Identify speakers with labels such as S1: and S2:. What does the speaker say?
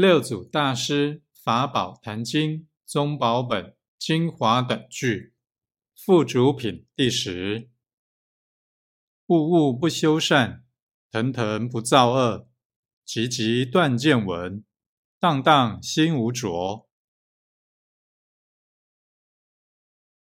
S1: 六祖大师《法宝坛经》《宗宝本》《精华短句》附主品第十。物物不修善，腾腾不造恶，急急断见闻，荡荡心无浊。